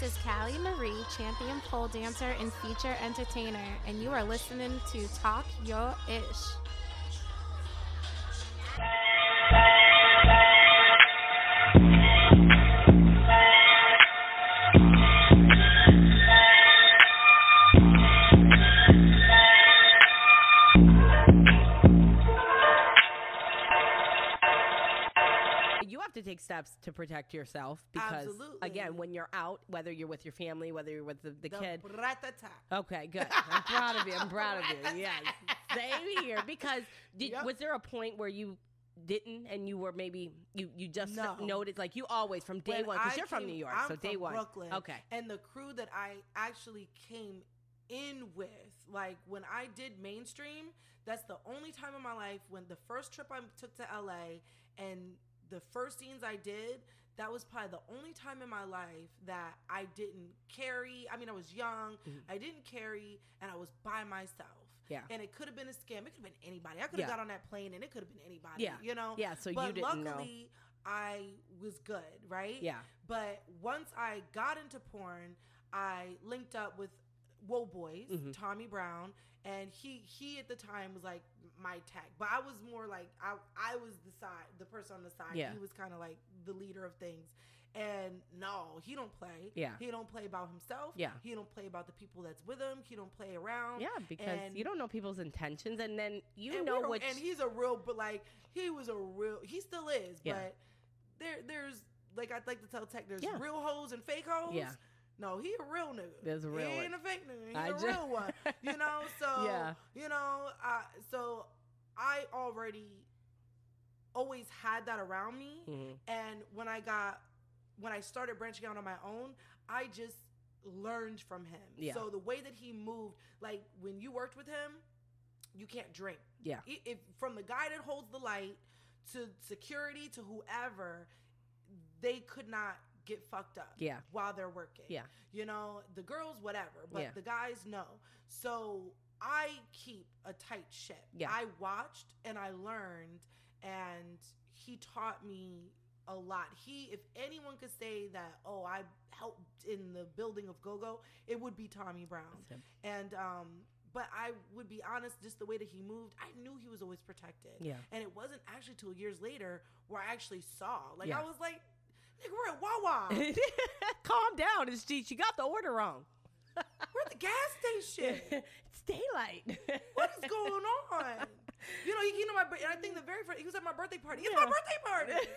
This is Callie Marie, champion pole dancer and feature entertainer, and you are listening to Talk Your Ish. Take steps to protect yourself because Absolutely. again when you're out whether you're with your family whether you're with the, the, The kid okay good i'm proud of you i'm proud of you Yeah. same here because did, Yep. was there a point where you didn't and you were maybe you you just No. noticed like you always from day When one because you're from new york I'm so day one Brooklyn. okay And the crew that I actually came in with, like when I did mainstream, that's the only time in my life when the first trip I took to LA and the first scenes I did, that was probably the only time in my life that I didn't carry. I mean, I was young, I didn't carry, and I was by myself. Yeah. And it could have been a scam. It could have been anybody. I could have Yeah. got on that plane and it could have been anybody. Yeah. You know? Yeah, so you didn't know. luckily, I was good, right? Yeah. But once I got into porn, I linked up with Whoa Boys, Mm-hmm. Tommy Brown, and he he at the time was like my tag. But I was more like I I was the side the person on the side. Yeah. He was kind of like the leader of things. And no, he don't play. Yeah. He don't play about himself. Yeah. He don't play about the people that's with him. He don't play around. yeah because And- you don't know people's intentions and then you and know what and he's a real but like he was a real he still is Yeah. but there there's like i'd like to tell tech there's Yeah. real hoes and fake hoes Yeah. No he a real nigga That's a real he one. ain't a fake nigga he's I a ju- real one you know so Yeah. you know I so i already always had that around me Mhm. and when i got when i started branching out on my own i just learned from him Yeah. so the way that he moved like when you worked with him you can't drink yeah if from the guy that holds the light to security to whoever, they could not get fucked up. Yeah. While they're working. Yeah. You know, the girls, whatever, but Yeah. the guys, no. So I keep a tight ship. Yeah. I watched and I learned, and he taught me a lot. He, if anyone could say that, oh, I helped in the building of GoGo, it would be Tommy Brown. And um, but I would be honest, just the way that he moved, I knew he was always protected. Yeah. And it wasn't actually till years later where I actually saw. Like Yeah. I was like, nigga, we're at Wawa. calm down it's G. you got the order wrong we're at the gas station. it's daylight what is going on? You know, he came to my birthday, and I think the very first, he was at my birthday party. It's Yeah. my birthday party.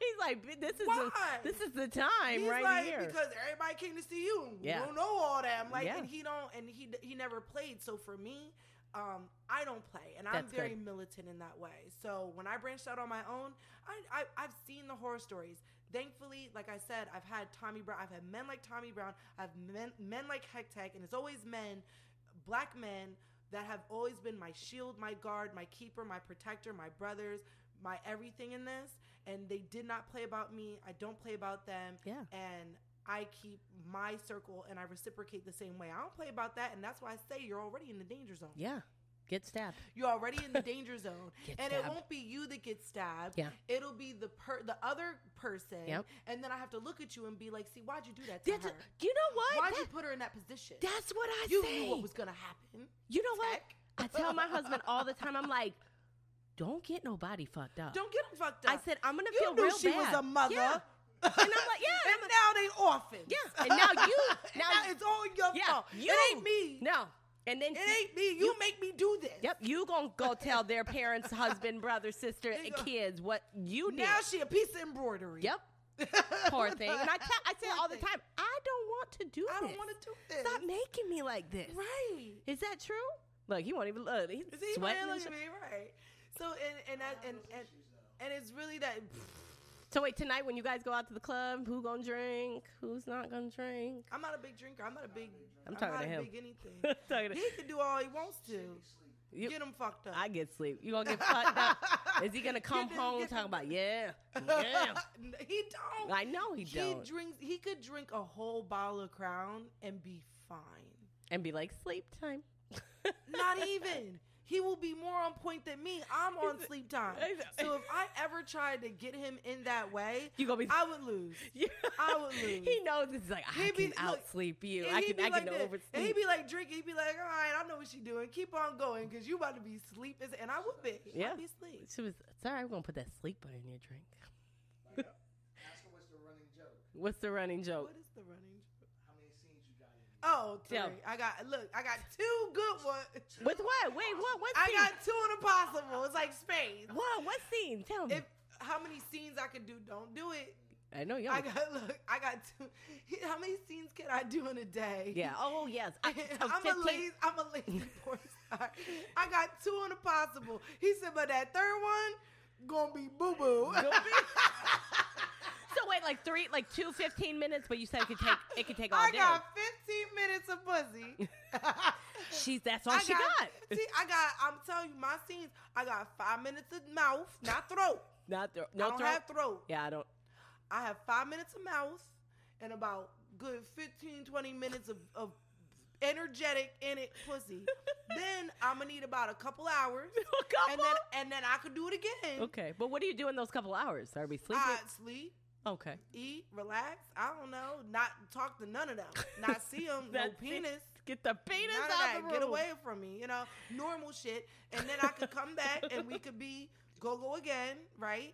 He's like, this is Why? the, this is the time He's right like, here. because everybody came to see you. and Yeah. You don't know all that. I'm like, Yeah. and he don't, and he he never played. So for me, um, I don't play, and I'm very good. militant in that way. So when I branched out on my own, I, I I've seen the horror stories. Thankfully, like I said, I've had Tommy Brown. I've had men like Tommy Brown. I've men men like Hectech, and it's always men, black men that have always been my shield, my guard, my keeper, my protector, my brothers, my everything in this. And they did not play about me. I don't play about them. Yeah. And I keep my circle and I reciprocate the same way. I don't play about that. And that's why I say you're already in the danger zone. yeah, get stabbed. You're already in the danger zone. And it won't be you that gets stabbed. Yeah. It'll be the per the other person. Yep. And then I have to look at you and be like, see, why'd you do that to That's her? do you know what? Why'd you put her in that position? that's what I said. you say. knew what was gonna happen. you know what? I tell my husband all the time. I'm like, don't get nobody fucked up. Don't get them fucked up. I said I'm gonna you feel knew real she bad. was a mother. Yeah. And I'm like, yeah, and a- now they orphans. Yeah, and now you- And now- it's all your yeah, fault. you it ain't me. No, and then It ain't me. You, make me do this. Yep, you gonna go tell their parents, husband, brother, sister, kids what you did. Now she a piece of embroidery. Yep. Poor thing. And I, tell, I say all the time, I don't want to do I this. I don't want to do this. Stop making me like this. Right. Is that true? Look, he won't even look. He's Is he sweating. man, and look at me, right? So and and that, and and and it's really that. So wait, tonight when you guys go out to the club, who gonna drink? Who's not gonna drink? I'm not a big drinker. I'm not a big. I'm talking not to a him. Big anything. Talking to- he can do all he wants to. You- Get him fucked up. I get sleep. You gonna get fucked up? Is he gonna come Get home get talking about yeah, yeah? he don't. I know he he don't. He drinks. He could drink a whole bottle of Crown and be fine. and be like sleep time. Not even. He will be more on point than me. I'm on sleep time. So if I ever tried to get him in that way, You gonna be- I would lose. Yeah. I would lose. He knows this is like I He'd be- can look, outsleep you. I can I like can that. oversleep. And he'd be like drinking. He'd be like, all right, I know what she's doing. Keep on going because you about to be asleep. as- And I would be. Yeah. I'd be asleep. She was sorry. We're gonna put that sleeper in your drink. Like, uh, ask her what's the running joke. What's the running joke? What is the running joke? How many scenes you got in? Oh, Tell. I got, look, I got two good ones. With what? Wait, what? What? I got two in impossible. It's like space. what? What scene? Tell me. If how many scenes I could do, don't do it. I know y'all. I got look. I got two. How many scenes can I do in a day? yeah. Oh yes. I, I'm a lazy. I'm a lazy porn star. I got two in a possible. He said, but that third one gonna be boo boo. Like three, like two 15 minutes, but you said it could take it could take all day I day. got 15 minutes of pussy. She's that's all I she got. See, I got. I'm telling you, my scenes. I got five minutes of mouth, not throat. Not thro- I don't throat. have throat. yeah, I don't. I have five minutes of mouth and about good 15, 20 minutes of, of energetic in it pussy. then I'm gonna need about a couple hours. A couple? And then and then I could do it again. Okay, but what do you do in those couple hours? Are we sleeping? I sleep, okay. eat, relax. I don't know. Not talk to none of them. Not see them. no it. penis. Get the penis None of that. the room. Get away from me. You know, normal shit. And then I could come back and we could be go go again, right?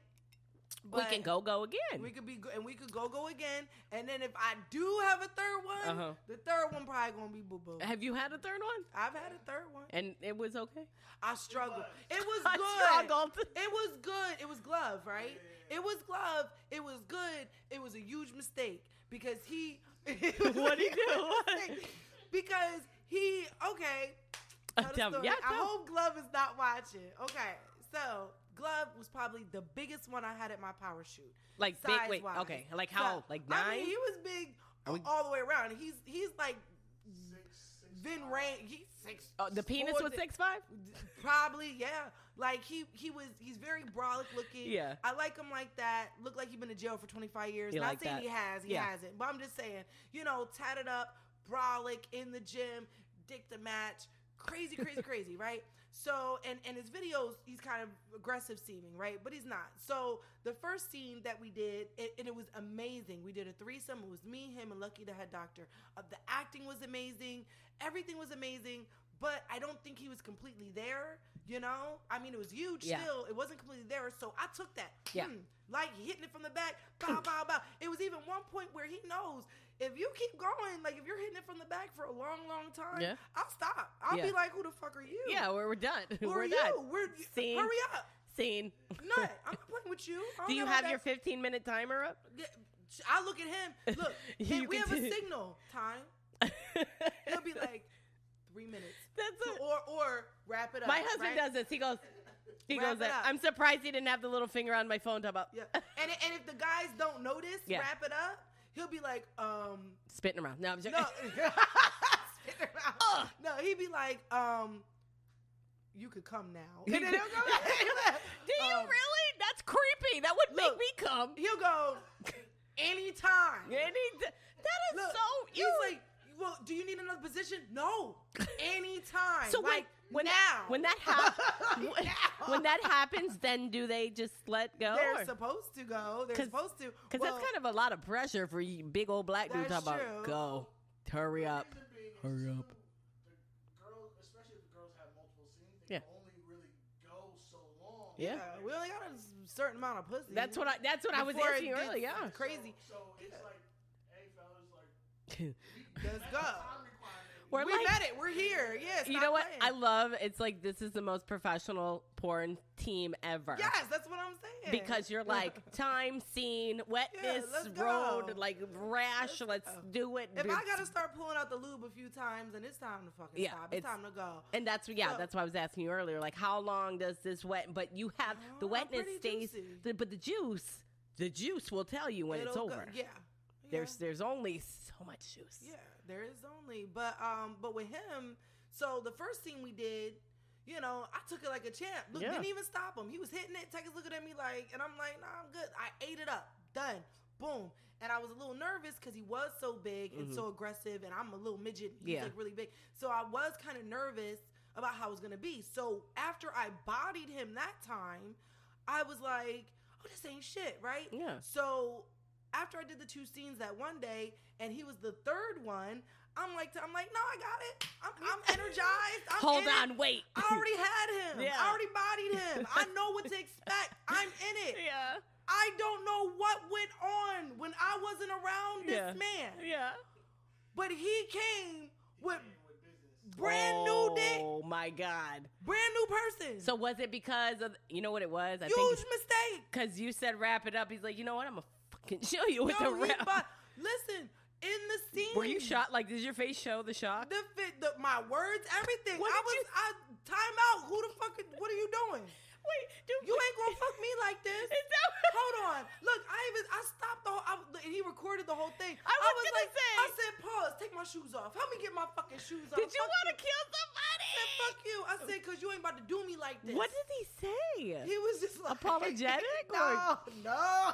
But we can go go again. We could be and we could go go again. And then if I do have a third one, Uh-huh. the third one probably gonna be boo boo. have you had a third one? I've had a third one. And it was okay. I struggled. It was I good. struggled. It was good. It was glove, right? It was glove. It was good. It was a huge mistake because he. What'd he do? because he okay. Uh, tell me. Yeah, I tell. hope Glove is not watching. Okay, so Glove was probably the biggest one I had at my power shoot. Like big. Wait. size-wise. Okay. Like how? So, like I nine? mean, he was big we- all the way around. He's he's like Ving Rhames. He's six. oh, the penis was six five. Probably, yeah. Like he he was he's very brolic looking. Yeah. I like him like that. Look like he's been in jail for 25 years. You Not like saying that. he has, he Yeah. hasn't. But I'm just saying, you know, tatted up, brolic in the gym, dick to match, crazy, crazy, crazy, right? So and and his videos, he's kind of aggressive seeming, right? But he's not. So the first scene that we did, it, and it was amazing. We did a threesome. It was me, him, and Lucky the head doctor. Uh, the acting was amazing. Everything was amazing. But I don't think he was completely there. You know, I mean, it was huge. Yeah. Still, it wasn't completely there. So I took that. Yeah. Hmm, like hitting it from the back, bow, bow, bow. It was even one point where he knows if you keep going, like if you're hitting it from the back for a long, long time, Yeah. I'll stop. I'll Yeah. be like, who the fuck are you? Yeah, we're, we're done. Who we're are done. you? We're Scene. hurry up. Scene. no, I'm not playing with you. Do you have your 15 minute timer up? I look at him. Look, we have a signal time. He'll be like three minutes. That's So- it. or or wrap it up. My husband right? does this. He goes, he Wrap goes. I'm surprised he didn't have the little finger on my phone to about Yeah, and and if the guys don't notice, Yeah. wrap it up. He'll be like, um, spitting around. No, I'm just no, Spit it out. Ugh. no. He'd be like, um, you could come now. And then he'll go. Do you Um, really? That's creepy. That would look. make me come. He'll go anytime. Any, that is Look, so. he's You like, well, do you need another position? No, anytime. So like when when now, when that happens Now. when that happens, then do they just let go? they're supposed to go. They're supposed to. Because Well, that's kind of a lot of pressure for you big old black dudes. That's Talking true. about go, hurry up. Being Hurry up. Girls, especially the girls have multiple scenes, they Yeah. only really go so long. Yeah. yeah, we only got a certain amount of pussy. That's what I. That's what I was asking earlier. Yeah. Crazy. So it's like, hey fellas, like Let's go. We're we like- met it. We're here. Yes. you know what? I love. It's like this is the most professional porn team ever. yes, that's what I'm saying. Because you're like time, scene, wetness, let's road, go. like rash. Let's, go. do it. if It's- I gotta start pulling out the lube a few times, and it's time to fucking Yeah, stop. It's, it's- time to go. And that's yeah, So- that's why I was asking you earlier. Like, how long does this wet? But you have the Oh, wetness stays, the, but the juice the juice will tell you when it's It'll go- over. yeah. There's Yeah. there's only so much juice. Yeah, there is only. But um, but with him, so the first scene we did, you know, I took it like a champ. Look, Yeah. didn't even stop him. He was hitting it. Tucker's looking at me like, and I'm like, nah, I'm good. I ate it up. Done. Boom. And I was a little nervous because he was so big and so aggressive, and I'm a little midget. He's Mm-hmm. Yeah. like really big. So I was kind of nervous about how it was gonna be. So after I bodied him that time, I was like, oh, this ain't shit, right? Yeah. So after I did the two scenes that one day, and he was the third one, I'm like, I'm like, no, I got it. I'm, I'm energized. I'm Hold in it. on, wait. I already had him. Yeah. I already bodied him. I know what to expect. I'm in it. yeah. I don't know what went on when I wasn't around this Yeah. man, Yeah. but he came with brand new oh dick, Oh my god. brand new person. So was it because of you know what it was? I huge think mistake. because you said wrap it up. He's like, you know what? I'm gonna fucking show you with Yo, the rap. bo- listen, in the scene, Were you shot? Like, does your face show the shock? The fit, the, my words, everything. What I was, you- I time out. Who the fuck? is- What are you doing? Wait, dude, You ain't gonna fuck me like this. Is that Hold on. Look, I even I stopped the whole. I, he recorded the whole thing. I was gonna like, say. I said, pause. Take my shoes off. Help me get my fucking shoes off. Did you want to kill somebody? I said, fuck you. I said, cause you ain't about to do me like this. What did he say? He was just like Apologetic No, or- no,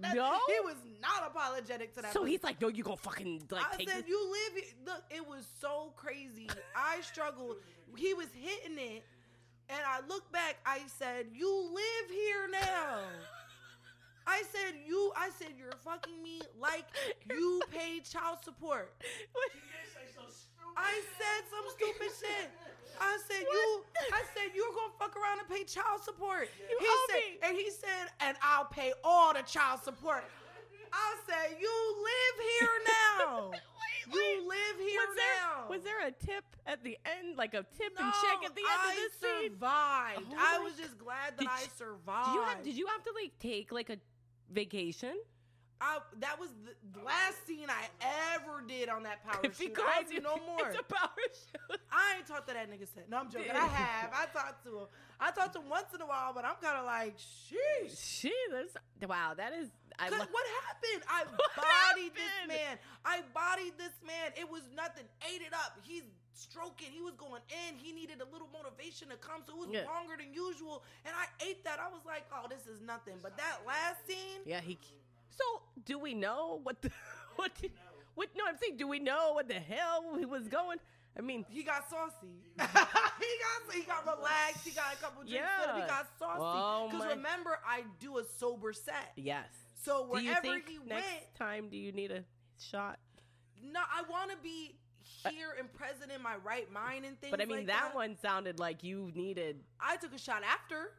No? He was not apologetic to that. so pussy. he's like, no, you gonna fucking like I take said, this. you live here. Look, it was so crazy. I struggled. He was hitting it. And I look back, I said, you live here now. I said, you, I said, you're fucking me like you paid child support. I said some stupid shit. I said you. I said you're gonna fuck around and pay child support. You he owe said, me. and he said, and I'll pay all the child support. I said you live here now. Wait, You live here was there, now. Was there a tip at the end, like a tip No, and check at the end I of this scene? survived. Oh I my was just glad that Did I you- survived. Did you have? Did you have to like take like a vacation? I, that was the, last scene I ever did on that power If he shoot. I do you, no more. It's a power shoot. I ain't talked to that nigga since. No, I'm joking. I have. I talked to him. I talked to him once in a while, but I'm kind of like, sheesh. That's wow. That is. I lo- what happened? I What bodied this man. I bodied this man. It was nothing. Ate it up. He's stroking. He was going in. He needed a little motivation to come, so it was Yeah. longer than usual. And I ate that. I was like, oh, this is nothing. But that last scene, yeah, he. So do we know what the what? The, what? No, I'm saying, do we know what the hell he was going? I mean, he got saucy. he got he got relaxed. He got a couple drinks. with him. He got saucy. Oh, Because my- remember, I do a sober set. yes. So Do you wherever think he next went, time do you need a shot? no, I want to be here and present in my right mind and things. But I mean, like that, that one sounded like you needed I took a shot after.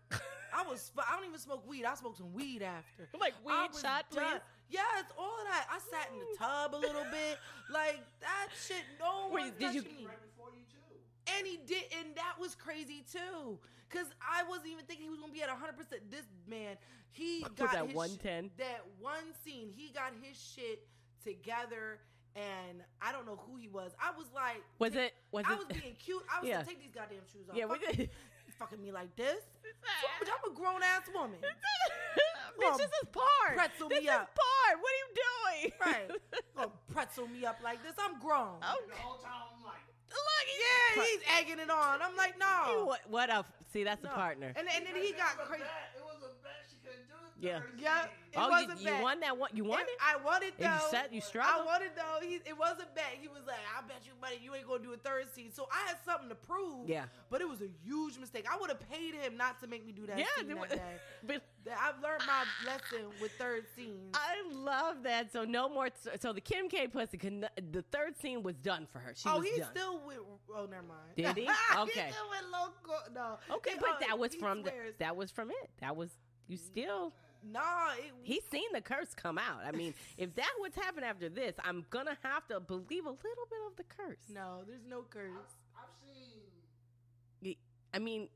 I was. I don't even smoke weed. I smoked some weed after. like I weed was shot, done. please. Yes, all of that. I sat in the tub a little bit. Like that shit. No Wait, one did you- touched me. Right before you too. And he did, and that was crazy too. Cause I wasn't even thinking he was gonna be at hundred percent. This man, he got that 110? sh- that one scene, he got his shit together, and I don't know who he was. I was like, Was it? Was I it? was being cute. I was Yeah. like, take these goddamn shoes off. yeah, we Fuck did. You fucking me like this. Bitch, I'm a grown ass woman. Bitch, this is part. pretzel this me is up. part. What are you doing? Right. Gonna pretzel me up like this. I'm grown. Oh, The whole time I'm like, look. Yeah, he's egging it on. I'm like, You, no. what, what a see? That's no. a partner. And, and then he got crazy. bet. It was a bet. She couldn't do it. Yeah. Yeah. It oh, wasn't you, you won that one. You won it. I wanted though. You said you struggled. I struggled. wanted though. He, it was a bet. He was like, "I bet you, money you ain't gonna do a third scene." So I had something to prove. Yeah. But it was a huge mistake. I would have paid him not to make me do that yeah, scene that day. but I've learned my lesson with third scenes. I love that. So no more. So the Kim K pussy. Can, the third scene was done for her. She oh, was he's done. still with. Oh, never mind. Did he? Okay. he's still with local. No. okay, He- but uh, that was he from the, that was from it. That was you still. Nah, it, He's seen the curse come out. I mean, if that what's happened after this, I'm gonna have to believe a little bit of the curse. no, there's no curse. I've seen. I mean,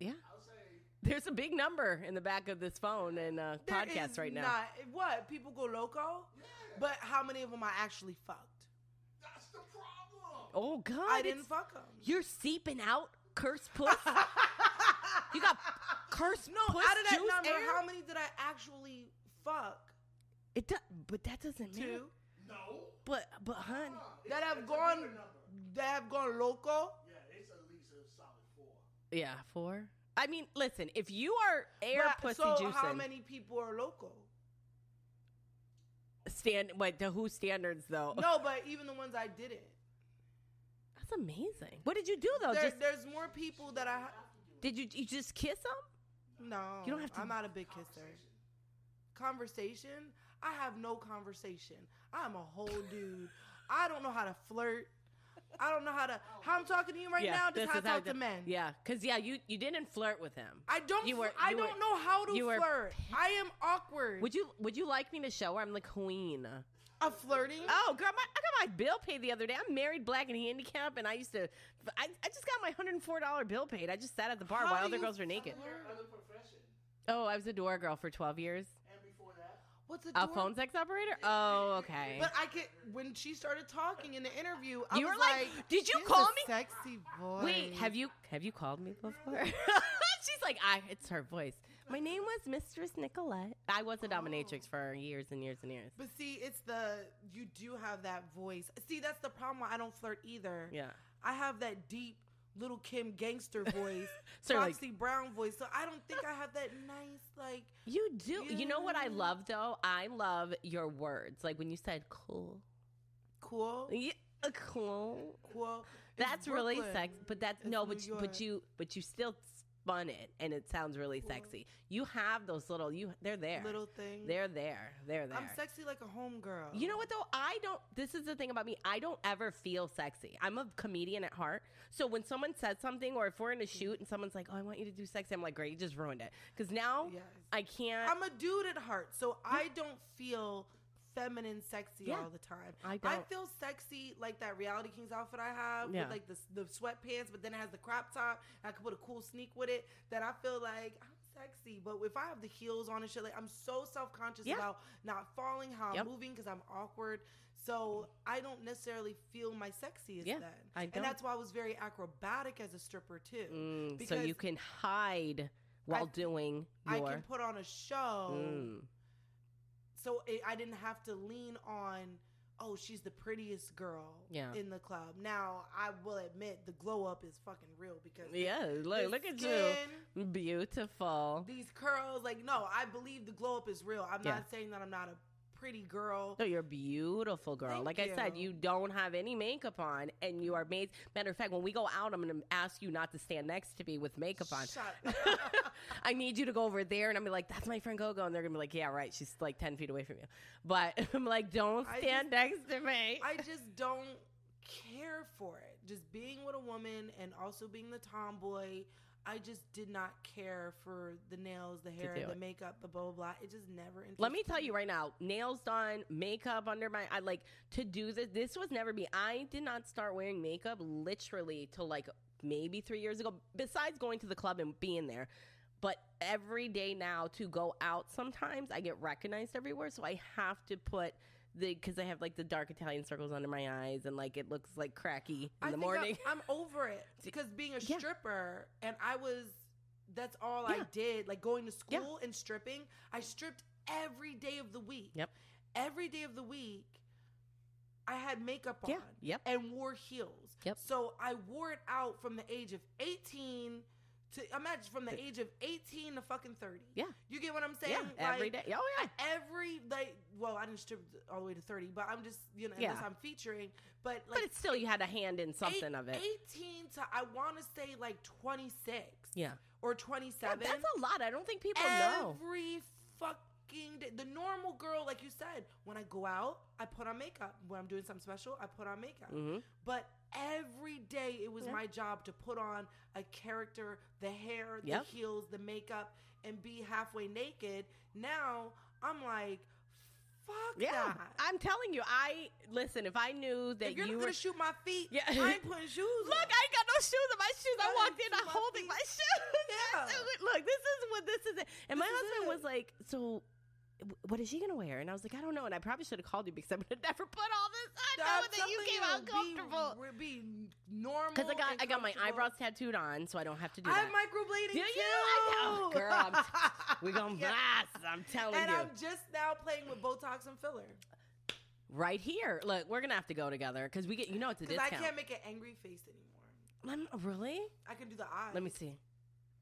yeah. I'll say. There's a big number in the back of this phone and uh, podcast is right now. Not, what people go loco, but how many of them I actually fucked? That's the problem. Oh God! I didn't fuck them. You're seeping out curse puss. you got curse No, puss out of that juice number, air? how many did I actually fuck It does, but that doesn't matter. two No. But but hun, that have gone that have gone loco. Yeah, it's at least a solid four. yeah, four. I mean, listen, if you are air But- pussy so juicing, how many people are loco? stand wait to who standards though? no, but even the ones I didn't. That's amazing. What did you do though? There, just there's more people that I. did you you just kiss them? No, You don't have to- I'm not a big kisser. Conversation? I have no conversation. I'm a whole dude. I don't know how to flirt. I don't know how to. Oh. How I'm talking to you right now. this Just how is I talk to men. Yeah, because yeah, you you didn't flirt with him. I don't. You were- I you don't were- know how to you were flirt. I am awkward. Would you would you like me to show her I'm the queen? a flirting? Oh, girl, my, I got my bill paid the other day. I'm married, black, and handicapped, and I used to. I, I just got my hundred and four dollar bill paid. I just sat at the bar How while do other girls were naked. Other profession. Oh, I was a door girl for twelve years. And before that, What's a A door? phone sex operator? Oh, okay. But I could. When she started talking in the interview, I You was were like, "Did you call me?" Sexy voice. Wait, have you have you called me before? She's like, I. It's her voice. My name was Mistress Nicolette. I was a dominatrix oh. for years and years and years. But see, it's the you do have that voice. See, that's the problem. Why I don't flirt either. Yeah. I have that deep little Kim gangster voice, So, like- Brown voice. So I don't think I have that nice like. You do. You know what I love though? I love your words. Like when you said cool. Cool, Yeah, cool. cool. It's That's really Brooklyn. sex. But that's It's no, but you, but you but you still spun it and it sounds really sexy. You have those little you they're there. Little thing. They're there. They're there. I'm sexy like a homegirl. You know what though? I don't. This is the thing about me. I don't ever feel sexy. I'm a comedian at heart. So when someone says something, or if we're in a mm. shoot and someone's like, "Oh, I want you to do sexy," I'm like, "Great, you just ruined it." Because now Yes. I can't. I'm a dude at heart, so I don't feel feminine sexy Yeah. all the time. I don't. feel sexy like that reality kings outfit I have Yeah. with like the the sweatpants, but then it has the crop top. I could put a cool sneak with it. That I feel like I'm sexy. But if I have the heels on and shit, like I'm so self conscious Yeah. about not falling, how I'm moving because I'm awkward. So I don't necessarily feel my sexiest Yeah, then. I don't. And that's why I was very acrobatic as a stripper too. Mm, so because you can hide while doing I can put on a show. Mm. So it, I didn't have to lean on. Oh, she's the prettiest girl Yeah. in the club. Now I will admit the glow up is fucking real because Yeah, look, look at you, beautiful. These curls, like no, I believe the glow up is real. I'm Yeah. not saying that I'm not a pretty girl. No, you're a beautiful girl. Thank like I said, you. you don't have any makeup on, and you are made. Matter of fact, when we go out, I'm going to ask you not to stand next to me with makeup on. I need you to go over there, and I'm be like, "That's my friend Gogo," and they're gonna be like, "Yeah, right. She's like ten feet away from you." But I'm like, "Don't stand just- next to me." I just don't care for it. Just being with a woman and also being the tomboy. I just did not care for the nails, the hair, do the it. makeup, the blah blah blah. It just never. Let me tell you right now, nails done, makeup under my I like to do this. This was never me. I did not start wearing makeup literally till like maybe three years ago. Besides going to the club and being there, but every day now to go out, sometimes I get recognized everywhere, so I have to put. The, because I have like the dark Italian circles under my eyes and like it looks like cracky in I the morning. I'm, I'm over it because being a Yeah. stripper and I was. That's all I did. Like going to Yeah. school and stripping. I stripped every day of the week. Yep. Every day of the week, I had makeup on. Yeah. Yep. and wore heels. Yep. So I wore it out from the age of 18 to imagine from the age of 18 to fucking 30. Yeah. You get what I'm saying? yeah, every Like, day. Oh yeah. Every like well, I didn't strip all the way to 30, but I'm just, you know, Yeah. I'm featuring, but like but it's still you had a hand in something eight- of it. 18 to I want to say like 26 Yeah. or Yeah, 27. that's a lot. I don't think people know. Every fucking day. The normal girl, like you said, when I go out, I put on makeup. When I'm doing something special, I put on makeup. hmm But every day it was Yeah. my job to put on a character, the hair, the Yep. heels, the makeup, and be halfway naked. Now I'm like, fuck Yeah, that. I'm telling you. I listen. If I knew that if you're you were gonna shoot my feet, Yeah. I ain't putting shoes look, on. I ain't got no shoes on my shoes. I Go walked in, I'm holding feet. my shoes. Yeah. look, this is what this is. And my This is husband was like, "So, "W- what is she gonna wear? And I was like, I don't know. And I probably should have called you because I would have never put all this on knowing that you came out comfortable. Be, normal. Because I got I got my eyebrows tattooed on, so I don't have to do I'm that. microblading Do too. you? I know, girl. I'm we gonna Yeah. blast. I'm telling And you. And I'm just now playing with Botox and filler right here. Look, we're gonna have to go together because we get you know it's a because I can't make an angry face anymore. I'm, really? I can do the eyes. Let me see.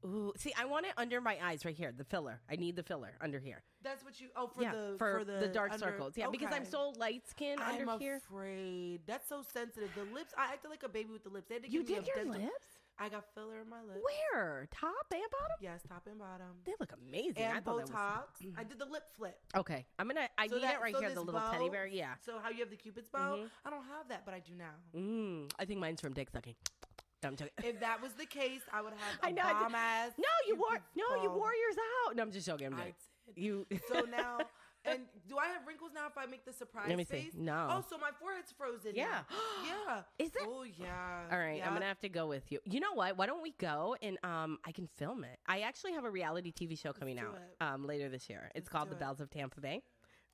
Ooh, see, I want it under my eyes right here. The filler. I need the filler under here. That's what you. Oh, for yeah, the for, the, dark under- circles. Yeah, because I'm so light skinned I'm under here. afraid. That's so sensitive. The lips. I acted like a baby with the lips. They had to You give me did your dental- lips? I got filler in my lips. Where? Top and bottom? Yes, top and bottom. They look amazing. I and thought that Botox. was- I did the lip flip. Okay, I'm gonna. I So need that- it right so here. The little teddy bow- bear. Yeah. So how you have the cupid's bow? Mhm. I don't have that, but I do now. Mm, I think mine's from dick sucking. I'm joking. If that was the case, I would have a I know, bomb ass. No, you wore. No, you wore yours out. No, I'm just joking. I'm joking. You. So now, and do I have wrinkles now if I make the surprise Let me face? see. No. Oh, so my forehead's frozen. Yeah. yeah. Is it? Oh yeah. All right, yeah. I'm gonna have to go with you. You know what? Why don't we go and um I can film it. I actually have a reality TV show coming out it. um later this year. It's Let's called The it. Bells of Tampa Bay.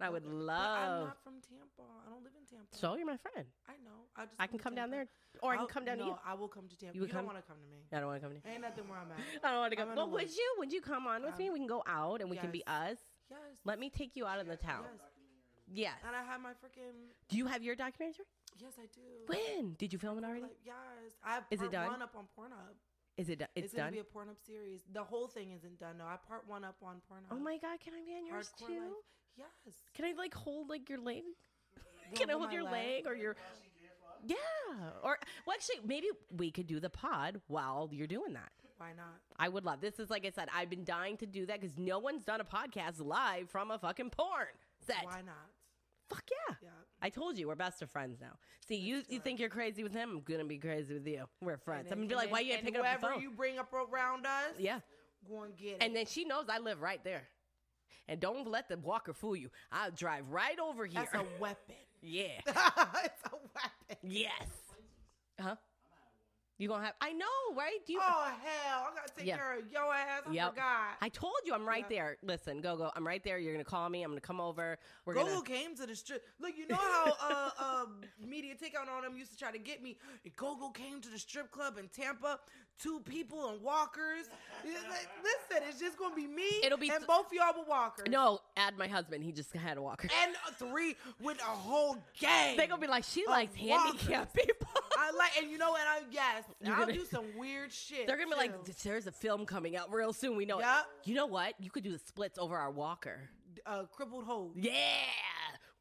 I would But I'm not from Tampa. I don't live in Tampa. So you're my friend. I know. I just I can come down there, or I can I'll- come down no, to you. I will come to Tampa. You You, don't want to come to me. I don't want to come to you. Ain't nothing where I'm at. I don't want to go. I'm Well, would you? Would you come on with me? Um, We can go out and we can be us. Yes. Let me take you out of the town. Yes. Yes. And I have my freaking. Do you have your documentary? Yes, I do. When did you film it already? Like, yes. I have Is it done? one up on Pornhub. Is it? It's, It's, gonna done. be a Pornhub series. The whole thing isn't done. No, I part one up on Pornhub. oh my god! Can I be on yours Hardcore too? life. Yes. Can I like hold like your leg? Can I hold your leg or your? Yeah. Or well, actually, maybe we could do the pod while you're doing that. Why not? I would love. This is like I said. I've been dying to do that because no one's done a podcast live from a fucking porn set. Why not? Fuck yeah. Yeah. I told you we're best of friends now. See, you you think you're crazy with him? I'm gonna be crazy with you. We're friends. And I'm gonna be like, why you ain't picking up the whoever phone? you bring up around us, yeah. go and get it. And then she knows I live right there. And don't let the walker fool you. I'll drive right over here. that's a weapon. yeah. it's a weapon. Yes. Huh? You gonna have? I know, right? Do you? Oh hell! I gotta take Yeah. care of your ass. I Yep. forgot. I told you I'm right Yeah. there. Listen, go go. I'm right there. You're gonna call me. I'm gonna come over. We're Gogo gonna. came to the strip. Look, you know how uh, uh, media takeout on all them used to try to get me. Gogo came to the strip club in Tampa. Two people and walkers. Listen, it's just gonna be me. It'll be and th- both of y'all with walkers. No, add my husband. He just had a walker. and three with a whole gang. They gonna be like, she likes handicapped people. I like, and you know what? I yes, You're I'll gonna- do some weird shit. They're gonna be like, there's a film coming out real soon. We know it. You know what? You could do the splits over our walker. uh, crippled holes. Yeah.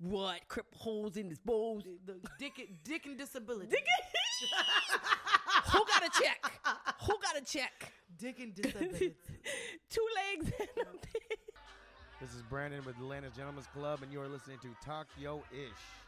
What? Crip holes in his balls. The dick, dick and disability. Who got a check? Who got a check? Dick and. Two legs and a. This is Brandon with Atlanta Gentlemen's Club, and you're listening to Talk Yo Ish.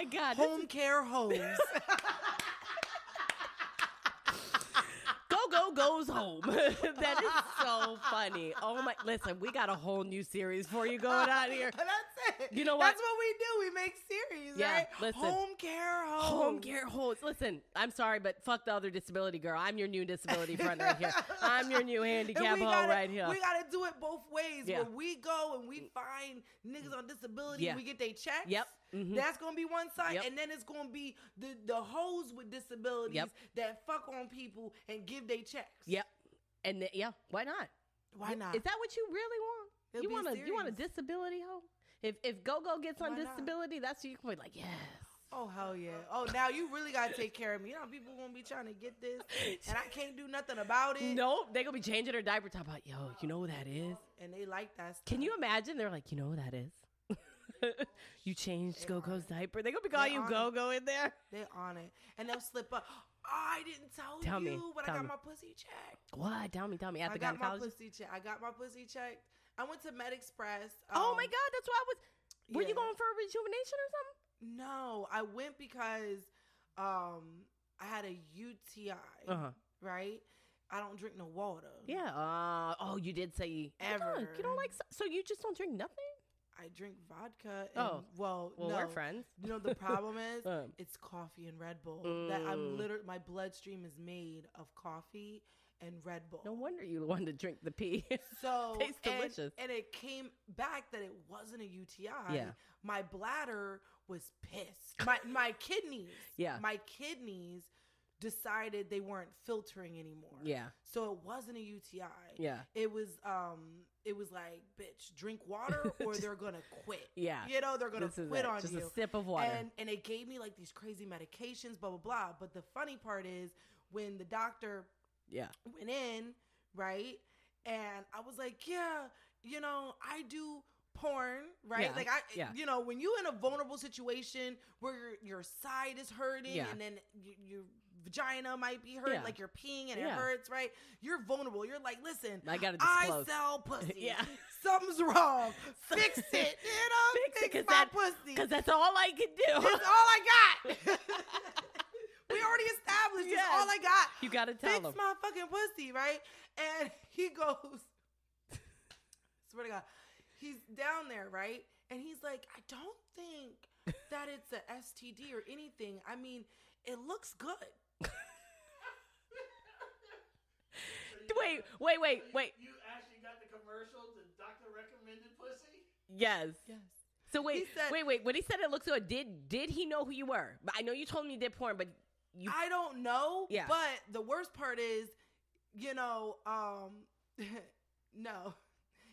My God. Home care hose. Go Go goes home. that is so funny. Oh my! Listen, we got a whole new series for you going on here. That's it. You know what? That's what we do. We make series, Yeah, right? listen. Home care hose. Home care hosts. Listen, I'm sorry, but fuck the other disability girl. I'm your new disability friend right here. I'm your new And handicap hoe right here. We gotta do it both ways. Yeah. Where we go and we find niggas on disability, Yeah. we get their checks. Yep. Mhm. That's gonna be one side, Yep. and then it's gonna be the the hoes with disabilities Yep. that fuck on people and give their checks. Yep. And th- yeah, why not? Why not? Is that what you really want? It'll you be a want a you want a disability hoe? If if Go Go gets on Why not? disability, that's you can be like, yes. Oh hell yeah! Oh now you really gotta take care of me. You know people gonna be trying to get this, and I can't do nothing about it. No, they gonna be changing her diaper. Talk about, yo, you know who that is? and they like that. Stuff. Can you imagine? They're like, you know who that is? you changed Go Go's diaper. They gonna be calling you on it. Go Go in there. They on it, and they'll slip up. I didn't tell, Tell me, you, but tell I got me. my pussy checked. What? Tell me, tell me. At I got my pussy checked. I got my pussy checked. I went to Med Express. oh my um, God, that's why I was. Were you going for a rejuvenation or something? No, I went because um I had a UTI. Uh-huh. Right? I don't drink no water. Yeah. Uh, oh, you did say Ever. You don't like. So you just don't drink nothing? I drink vodka. And, Oh. well, Well, no. we're friends. You know the problem is Um. it's coffee and Red Bull. That I'm Mm. literally my bloodstream is made of coffee and Red Bull. No wonder you wanted to drink the pee. So Tastes and- delicious. And, it came back that it wasn't a UTI. Yeah. My bladder was pissed. My my kidneys. Yeah. My kidneys decided they weren't filtering anymore. yeah. So it wasn't a UTI. Yeah. It was um it was like, bitch, drink water or they're gonna quit. Yeah. You know, they're gonna This quit it. on Just you. a sip of water. And and it gave me like these crazy medications, blah blah blah. But the funny part is when the doctor yeah. went in, right? And I was like, yeah, you know, I do porn, right? Yeah, Like I yeah. you know, when you in a vulnerable situation where your your side is hurting Yeah. and then y- your vagina might be hurt, Yeah. like you're peeing and it hurts, right? You're vulnerable. You're like, listen, I gotta I disclose. sell pussy. Yeah. Something's wrong. Fix it. You know? Fix it, 'cause my that- pussy. Because that's all I can do. That's all I got. we already established Yes. that's all I got. You gotta tell Fix them. my fucking pussy, right? And he goes, swear to God, he's down there, right? And he's like, I don't think that it's a STD or anything. I mean, it looks good. Wait, wait, wait, wait. You actually got the commercial, the doctor recommended pussy? Yes. Yes. So wait, said- wait, wait. When he said it looks good, did did he know who you were? But I know you told me you did porn, but you I don't know. Yeah. But the worst part is, you know, um, no.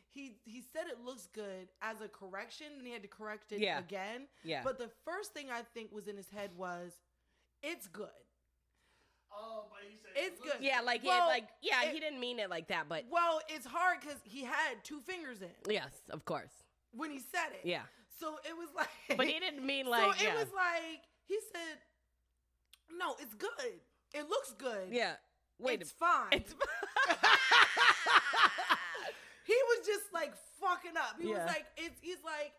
He he said it looks good as a correction, and he had to correct it Yeah. again. Yeah. But the first thing I think was in his head was, it's good. Oh, but he said It's looks good. yeah, like it, Well, like yeah, it- he didn't mean it like that, but Well, it's hard because he had two fingers in yes, of course, when he said it. yeah. So it was like. But he didn't mean so like it yeah, was like he said, no, it's good. It looks good. yeah. Wait, it's fine. it's he was just like fucking up. He Yeah. was like, it's he's like,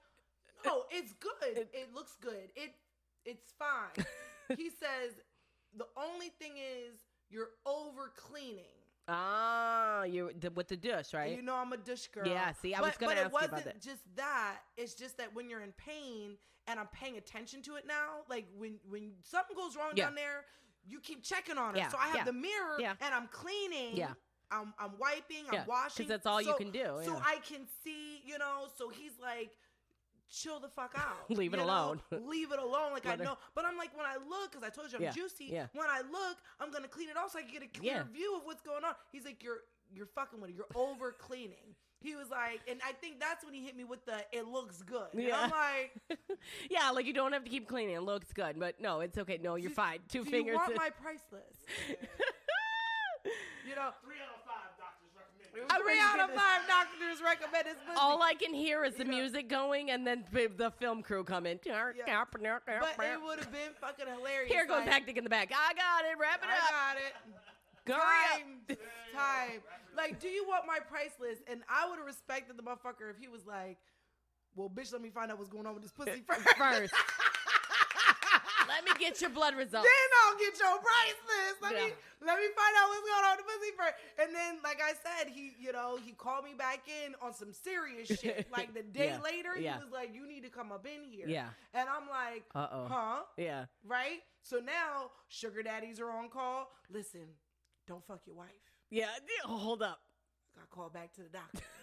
no, it's good. It- It, looks good. It it's fine. he says the only thing is you're over cleaning. ah, you the, with the dish, right? You know I'm a dish girl. Yeah, see, I was gonna but ask it you wasn't about that. just that. It's just that when you're in pain and I'm paying attention to it now, like when when something goes wrong Yeah. down there, you keep checking on it. Yeah, So I have yeah, the mirror and I'm cleaning. Yeah. I'm I'm wiping, I'm washing. that's all you can do, So. I can see, you know. So he's like, chill the fuck out. Leave it know? alone. Leave it alone. Like Let I her- know. But I'm like, when I look, because I told you I'm Yeah, juicy. yeah. When I look, I'm gonna clean it off so I can get a clear Yeah. view of what's going on. He's like, you're you're fucking with it. You're over cleaning. He was like, and I think that's when he hit me with the it looks good. And Yeah. I'm like, yeah, like you don't have to keep cleaning. It looks good, but no, it's okay. No, you're "Do- fine. Two do fingers. You want my price list? you know, Three out of five doctors recommend. Oh three out of five doctors recommend this pussy. All I can hear is the You know- music going, and then the film crew coming. in. but it would have been fucking hilarious. Here goes like, hectic in the back. I got it. Wrap it I up. got it. Time, time. Like, do you want my price list? And I would have respected the motherfucker if he was like, "Well, bitch, let me find out what's going on with this pussy first. First. Let me get your blood results. then I'll get your list. Let me let me find out what's going on with the pussy first. And then, like I said, he, you know, he called me back in on some serious shit. Like the day Yeah, later, yeah. he was like, "You need to come up in here." Yeah. And I'm like, Uh-oh. huh? Yeah. Right? So now sugar daddies are on call. Listen, don't fuck your wife. Yeah. Oh, hold up. got called back to the doctor.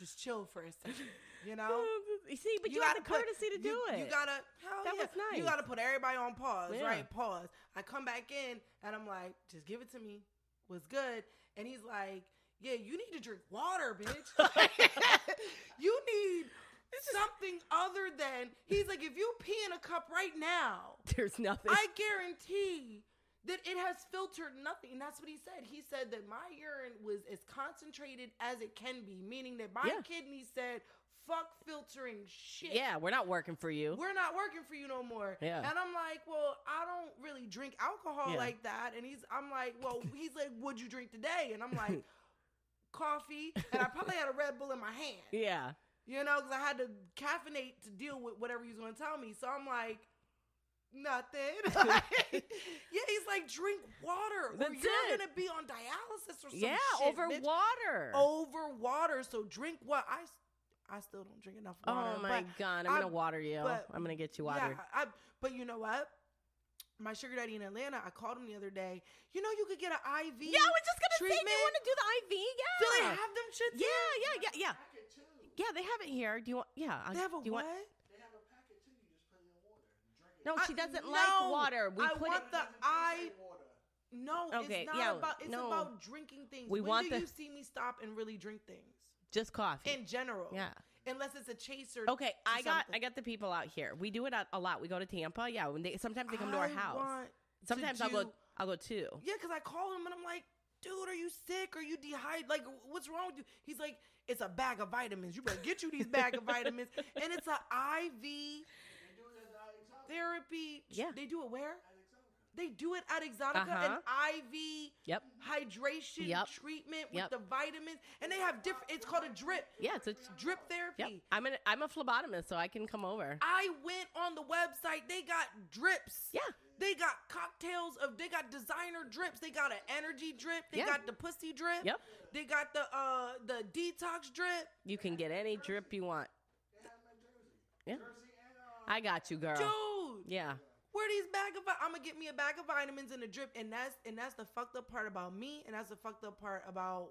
Just chill for a second, you know. You see, but you, had the gotta put- courtesy to do you- it. You gotta. That yeah. was nice. You gotta put everybody on pause, Yeah. right? Pause. I come back in and I'm like, just give it to me. Was good. And he's like, yeah, you need to drink water, bitch. you need something other than. He's like, if you pee in a cup right now, There's nothing. I guarantee that it has filtered nothing. And that's what he said. He said that my urine was as concentrated as it can be, meaning that my Yeah. kidney said, fuck filtering shit. Yeah, we're not working for you. We're not working for you no more. Yeah. And I'm like, well, I don't really drink alcohol Yeah. like that. And he's, I'm like, well, he's like, what'd you drink today? And I'm like, coffee. And I probably had a Red Bull in my hand. yeah. You know, because I had to caffeinate to deal with whatever he was going to tell me. So I'm like, nothing. yeah, he's like, drink water, or you're it. gonna be on dialysis or some Yeah, shit, over bitch. water. Over water. So drink what? I. I still don't drink enough oh water. oh my god, I'm gonna water you. but- I'm gonna get you water. Yeah, I, but you know what? My sugar daddy in Atlanta, I called him the other day. You know, you could get an IV. Yeah, I was just gonna say, do you want to do the IV? Yeah. Do they have them shits? Yeah, yeah, yeah, yeah. Yeah, they have it here. Do you want? Yeah. They have a do you what? want? They have a packet too. You just put it in water. You drink it. No, she doesn't no, like water. We I put want it. the I. No, Okay, it's not yeah, about. It's no. about drinking things. We when want do the- you see me stop and really drink things just coffee. in general? yeah. Unless it's a chaser. Okay, I got something. I got the people out here. We do it a, lot. We go to Tampa. Yeah, when they sometimes they come to our house. Sometimes I'll go I'll go too. Yeah, because I call him and I'm like, dude, are you sick? Are you dehydrated? Like, what's wrong with you? He's like, it's a bag of vitamins. You better get you these bag of vitamins. And it's an IV therapy. Yeah. They do it where? They do it at Exotica, Uh-huh. an IV Yep. hydration Yep. treatment Yep. with the vitamins, and they have different. It's called a drip. Yeah, it's a Drip therapy. Yep. I'm an I'm a phlebotomist, so I can come over. I went on the website. They got drips. Yeah. They got cocktails of. They got designer drips. They got an energy drip. They Yeah. got the pussy drip. Yep. They got the uh the detox drip. You can get any drip you want. Yeah. I got you, girl. Dude, Yeah. where these bag of? I'm gonna get me a bag of vitamins and a drip, and that's and that's the fucked up part about me, and that's the fucked up part about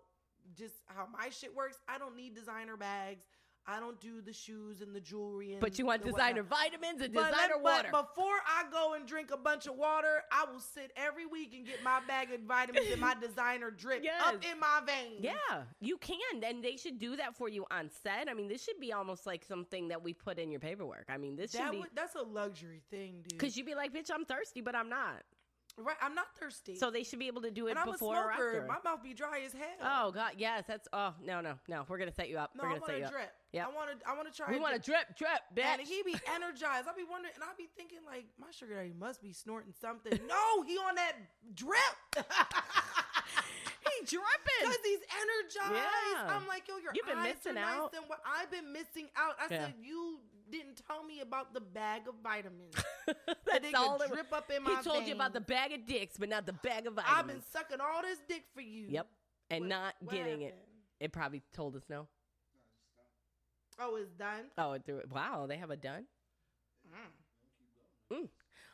just how my shit works. I don't need designer bags. I don't do the shoes and the jewelry. And But you want designer vitamins and But designer water. But before I go and drink a bunch of water, I will sit every week and get my bag of vitamins and my designer drip up in my veins. Yeah, you can, and they should do that for you on set. I mean, this should be almost like something that we put in your paperwork. I mean, this should be would, that's a luxury thing, dude. because you'd be like, "Bitch, I'm thirsty, but I'm not." Right, I'm not thirsty. So they should be able to do it and I'm before a or smoker. after. My mouth be dry as hell. oh God, yes, that's. Oh no, no, no. We're gonna set you up. no, We're I gonna want set a you up. drip. Yep. I want to. I want to try. We want to drip, drip, bitch. And he be energized. I be wondering, and I be thinking like, my sugar daddy must be snorting something. no, he on that drip. he dripping. Because he's energized. Yeah. I'm like, yo, your You've been missing are nice out. and what I've been missing out. I Yeah. said, you didn't tell me about the bag of vitamins. That's they all. could it- drip up in my. he told you about the bag of dicks, but not the bag of vitamins. I've been sucking all this dick for you. Yep, and What- not what getting it. happened? It probably told us no. Oh, it's done. Oh, it threw it. Wow, they have a done. Mm.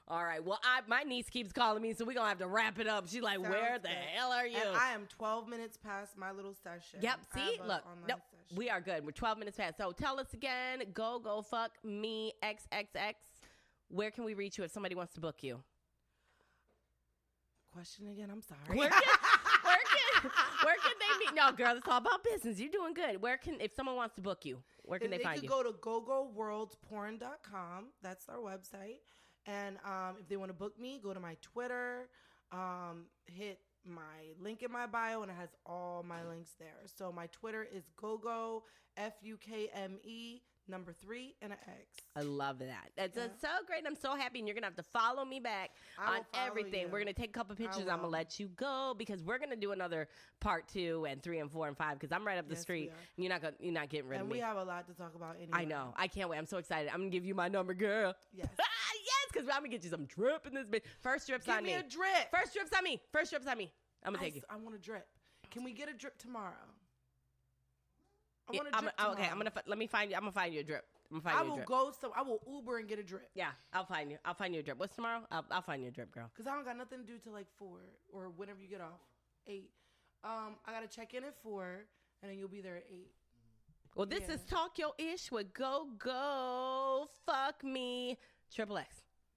All right. Well, I my niece keeps calling me, so we're gonna have to wrap it up. She's like, Sounds "Where the good. hell are you?" And I am 12 minutes past my little session. Yep. See, look, no, session. we are good. We're 12 minutes past. So tell us again. Go, go, fuck me, XXX. Where can we reach you if somebody wants to book you? Question again. I'm sorry. Where can, where can, where can they meet? No, girl, it's all about business. You're doing good. Where can, if someone wants to book you, where can they, find you? could you? go to gogoworldsporn.com. That's our website. And um, if they want to book me, go to my Twitter, um, hit my link in my bio, and it has all my links there. So my Twitter is gogo, F U K M E, number three, and an X. I love that. That's Yeah. so great. I'm so happy. And you're going to have to follow me back on everything. you. We're going to take a couple pictures. I'm going to let you go because we're going to do another part two and three and four and five because I'm right up the Yes, street. And you're not gonna, you're not getting rid And of me. And we have a lot to talk about anyway. I know. I can't wait. I'm so excited. I'm going to give you my number, girl. Yes. because I'm to get you some drip in this bitch. First drip's Give on me me. a drip. First drip's on me. First drip's on me. I'm to I, take you. I want a drip. Can we get a drip tomorrow? I Yeah, want a I'm, drip oh, okay, I'm gonna let me find you. I'm gonna find you a drip. I'm gonna find I you a will drip. go so I will Uber and get a drip. Yeah, I'll find you. I'll find you a drip. What's tomorrow? I'll, I'll find you a drip, girl. Cause I don't got nothing to do till like four or whenever you get off. Eight. Um, I gotta check in at four, and then you'll be there at eight. Well, this Yeah. is Talk Yo Ish with Go Go Fuck Me Triple X.